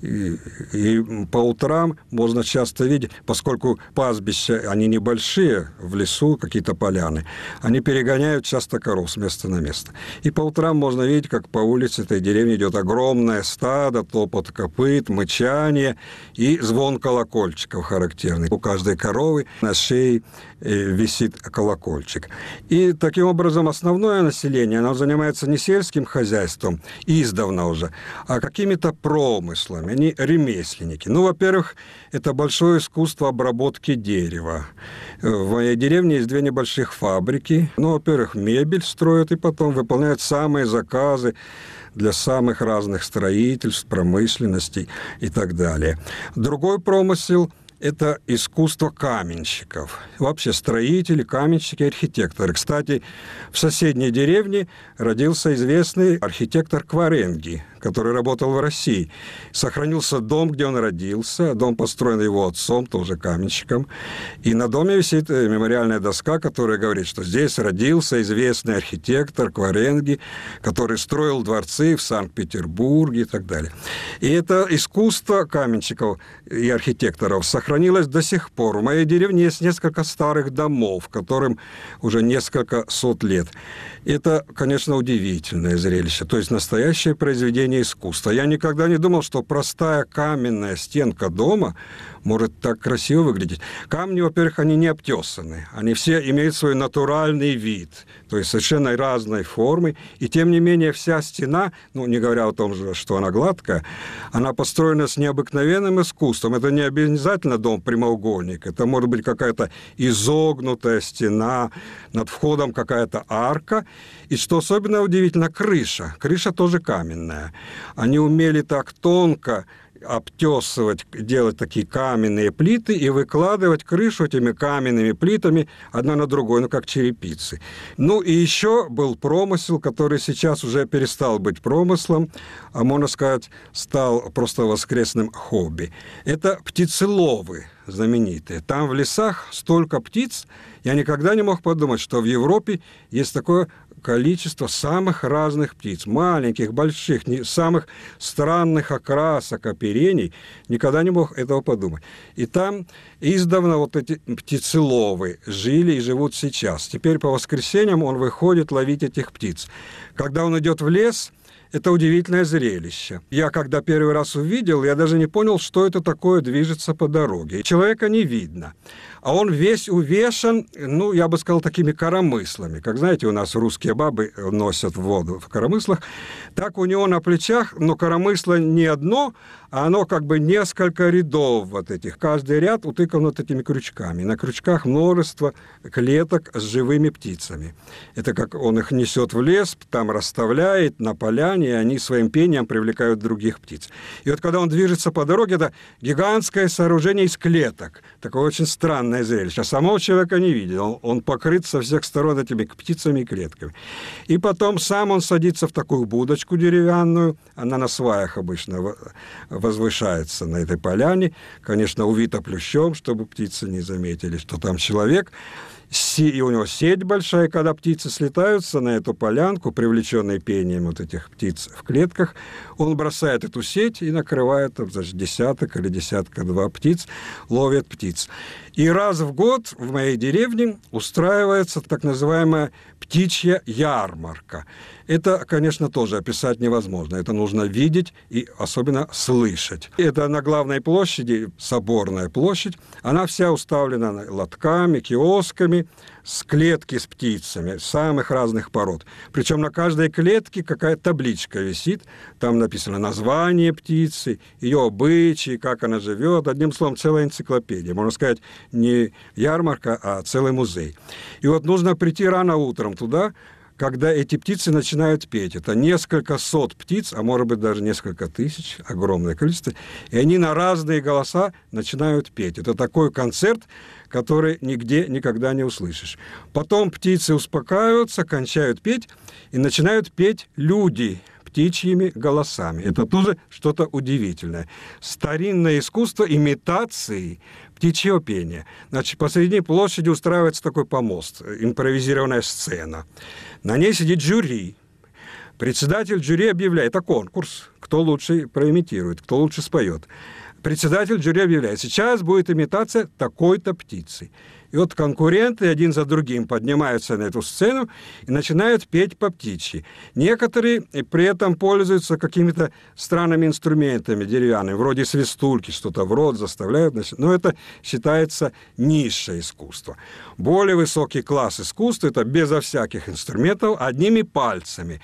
Speaker 3: И, и по утрам можно часто видеть, поскольку пастбища, они небольшие, в лесу какие-то поляны, они перегоняют часто коров с места на место. И по утрам можно видеть, как по улице этой деревни идет огромное стадо, топот копыт, мычание и звон колокольчиков характерный. У каждой коровы на шее э, висит колокольчик. И таким образом основное население, оно занимается не сельским хозяйством, издавна уже, а какими-то промыслами, они ремесленники. Ну, во-первых, это большое искусство обработки дерева. В моей деревне есть две небольших фабрики. Ну, во-первых, мебель строят и потом выполняют самые заказы для самых разных строительств, промышленностей и так далее. Другой промысел – это искусство каменщиков. Вообще строители, каменщики, архитекторы. Кстати, в соседней деревне родился известный архитектор Кваренги, который работал в России. Сохранился дом, где он родился. Дом построен его отцом, тоже каменщиком. И на доме висит э, мемориальная доска, которая говорит, что здесь родился известный архитектор Кваренги, который строил дворцы в Санкт-Петербурге и так далее. И это искусство каменщиков и архитекторов сохранилось до сих пор. В моей деревне есть несколько старых домов, которым уже несколько сот лет. Это, конечно, удивительное зрелище. То есть настоящее произведение искусства. Я никогда не думал, что простая каменная стенка дома может так красиво выглядеть. Камни, во-первых, они не обтесаны. Они все имеют свой натуральный вид, то есть совершенно разной формы. И тем не менее вся стена, ну, не говоря о том же, что она гладкая, она построена с необыкновенным искусством. Это не обязательно дом прямоугольник. Это может быть какая-то изогнутая стена, над входом какая-то арка. И что особенно удивительно, крыша. Крыша тоже каменная. Они умели так тонко обтесывать, делать такие каменные плиты и выкладывать крышу этими каменными плитами одна на другой, ну, как черепицы. Ну, и еще был промысел, который сейчас уже перестал быть промыслом, а, можно сказать, стал просто воскресным хобби. Это птицеловы знаменитые. Там в лесах столько птиц, я никогда не мог подумать, что в Европе есть такое количество самых разных птиц, маленьких, больших, не, самых странных окрасок, оперений, никогда не мог этого подумать. И там издавна вот эти птицеловы жили и живут сейчас. Теперь по воскресеньям он выходит ловить этих птиц. Когда он идет в лес – это удивительное зрелище. Я когда первый раз увидел, я даже не понял, что это такое движется по дороге. Человека не видно. А он весь увешан, ну, я бы сказал, такими коромыслами. Как знаете, у нас русские бабы носят воду в коромыслах. Так у него на плечах, но коромысло не одно, а оно как бы несколько рядов вот этих. Каждый ряд утыкан вот этими крючками. На крючках множество клеток с живыми птицами. Это как он их несет в лес, там расставляет на поляне, и они своим пением привлекают других птиц. И вот когда он движется по дороге, это гигантское сооружение из клеток. Такое очень странное зрелище. А самого человека не видел. Он, он покрыт со всех сторон этими птицами и клетками. И потом сам он садится в такую будочку деревянную, она на сваях обычно возвышается на этой поляне, конечно, увита плющом, чтобы птицы не заметили, что там человек. И у него сеть большая, когда птицы слетаются на эту полянку, привлеченные пением вот этих птиц в клетках, он бросает эту сеть и накрывает там, значит, десяток или десятка-два птиц, ловит птиц. И раз в год в моей деревне устраивается так называемая птичья ярмарка. Это, конечно, тоже описать невозможно. Это нужно видеть и особенно слышать. Это на главной площади, соборная площадь, она вся уставлена лотками, киосками, с клетки с птицами самых разных пород. Причем на каждой клетке какая-то табличка висит, там написано название птицы, ее обычаи, как она живет. Одним словом, целая энциклопедия. Можно сказать, не ярмарка, а целый музей. И вот нужно прийти рано утром туда, когда эти птицы начинают петь. Это несколько сот птиц, а может быть даже несколько тысяч, огромное количество, и они на разные голоса начинают петь. Это такой концерт, который нигде никогда не услышишь. Потом птицы успокаиваются, кончают петь, и начинают петь люди птичьими голосами. Это тоже что-то удивительное. Старинное искусство имитации птичьего пения. Значит, посреди площади устраивается такой помост, импровизированная сцена. На ней сидит жюри. Председатель жюри объявляет, это конкурс, кто лучше проимитирует, кто лучше споет. Председатель жюри объявляет, сейчас будет имитация такой-то птицы. И вот конкуренты один за другим поднимаются на эту сцену и начинают петь по птичьи. Некоторые при этом пользуются какими-то странными инструментами деревянными, вроде свистульки, что-то в рот заставляют. Но это считается низшее искусство. Более высокий класс искусства – это безо всяких инструментов, одними пальцами.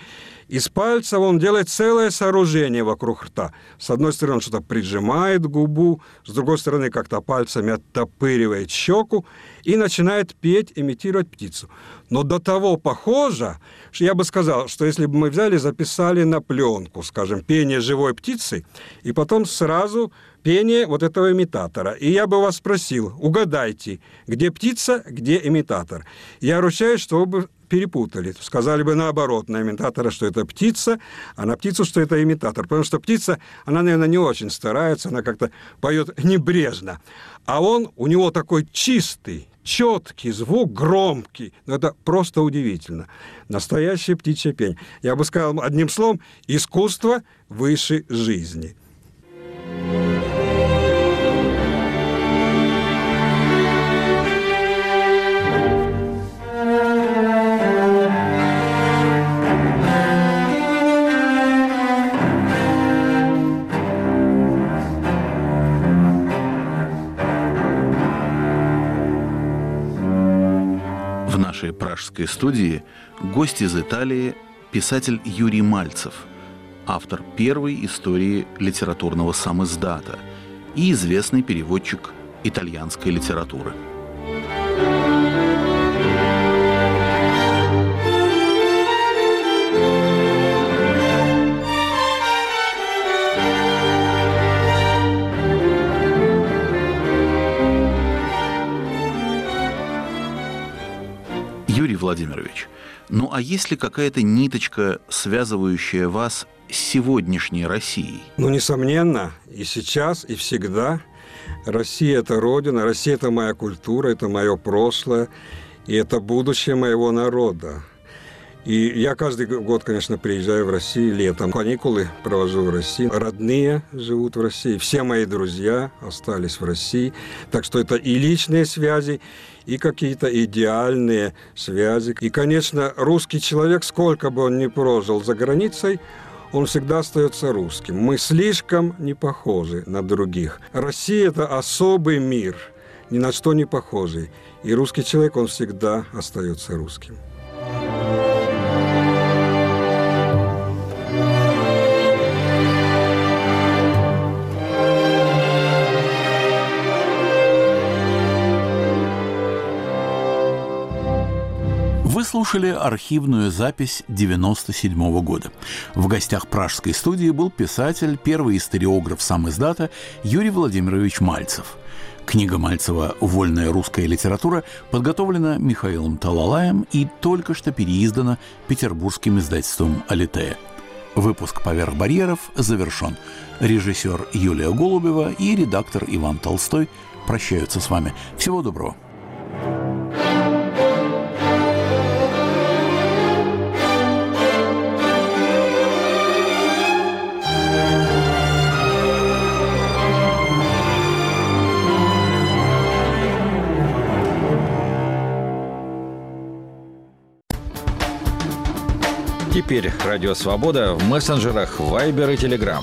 Speaker 3: Из пальца он делает целое сооружение вокруг рта. С одной стороны, он что-то прижимает губу, с другой стороны, как-то пальцами оттопыривает щеку и начинает петь, имитировать птицу. Но до того похоже, что я бы сказал, что если бы мы взяли, записали на пленку, скажем, пение живой птицы, и потом сразу пение вот этого имитатора. И я бы вас спросил, угадайте, где птица, где имитатор. Я ручаюсь, что вы бы перепутали. Сказали бы наоборот на имитатора, что это птица, а на птицу, что это имитатор. Потому что птица, она, наверное, не очень старается, она как-то поет небрежно. А он, у него такой чистый, четкий звук, громкий. Ну, это просто удивительно. Настоящая птичья пень. Я бы сказал одним словом, искусство выше жизни.
Speaker 1: Нашей пражской студии гость из Италии, писатель Юрий Мальцев, автор первой истории литературного самиздата и известный переводчик итальянской литературы. Владимирович, ну а есть ли какая-то ниточка, связывающая вас с сегодняшней Россией?
Speaker 3: Ну, несомненно, и сейчас, и всегда. Россия – это Родина, Россия – это моя культура, это мое прошлое, и это будущее моего народа. И я каждый год, конечно, приезжаю в Россию летом. Каникулы провожу в России. Родные живут в России. Все мои друзья остались в России. Так что это и личные связи, и какие-то идеальные связи. И, конечно, русский человек, сколько бы он ни прожил за границей, он всегда остается русским. Мы слишком не похожи на других. Россия – это особый мир, ни на что не похожий. И русский человек, он всегда остается русским.
Speaker 1: Слушали архивную запись 97 года. В гостях пражской студии был писатель, первый историограф сам издата Юрий Владимирович Мальцев. Книга Мальцева «Вольная русская литература» подготовлена Михаилом Талалаем и только что переиздана петербургским издательством «Алитея». Выпуск «Поверх барьеров» завершен. Режиссер Юлия Голубева и редактор Иван Толстой прощаются с вами. Всего доброго.
Speaker 4: Теперь Радио Свобода в мессенджерах Viber и Telegram.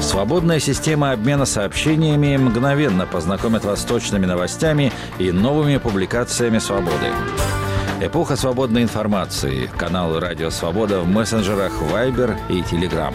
Speaker 4: Свободная система обмена сообщениями мгновенно познакомит вас с точными новостями и новыми публикациями «Свободы». Эпоха свободной информации. Канал «Радио Свобода» в мессенджерах Viber и Telegram.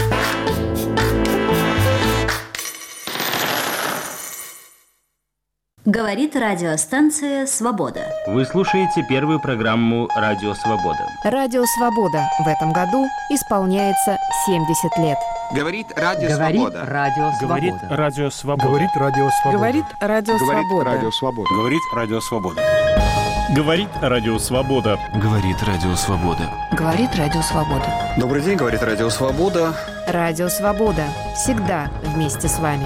Speaker 5: Говорит радиостанция «Свобода».
Speaker 6: Вы слушаете первую программу «Радио Свобода».
Speaker 7: Радио «Свобода» в этом году исполняется 70 лет.
Speaker 8: Говорит Радио
Speaker 9: Говорит
Speaker 8: Свобода.
Speaker 9: Радио
Speaker 10: Говорит
Speaker 9: Свобода.
Speaker 10: Радио Свобода.
Speaker 11: Говорит Радио Свобода.
Speaker 7: Говорит Радио Свобода.
Speaker 11: Радио Свобода.
Speaker 10: Говорит Радио Свобода.
Speaker 12: Говорит Радио Свобода.
Speaker 13: Говорит Радио Свобода.
Speaker 7: Говорит Радио Свобода.
Speaker 11: Добрый день, говорит Радио Свобода.
Speaker 7: Радио Свобода. Всегда вместе с вами.